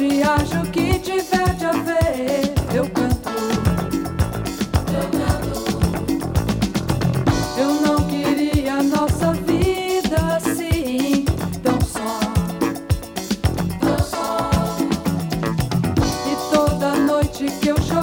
hoje acho que tiver de haver, eu canto. Eu Eu não queria nossa vida assim, tão só. Tão só. E toda noite que eu choro.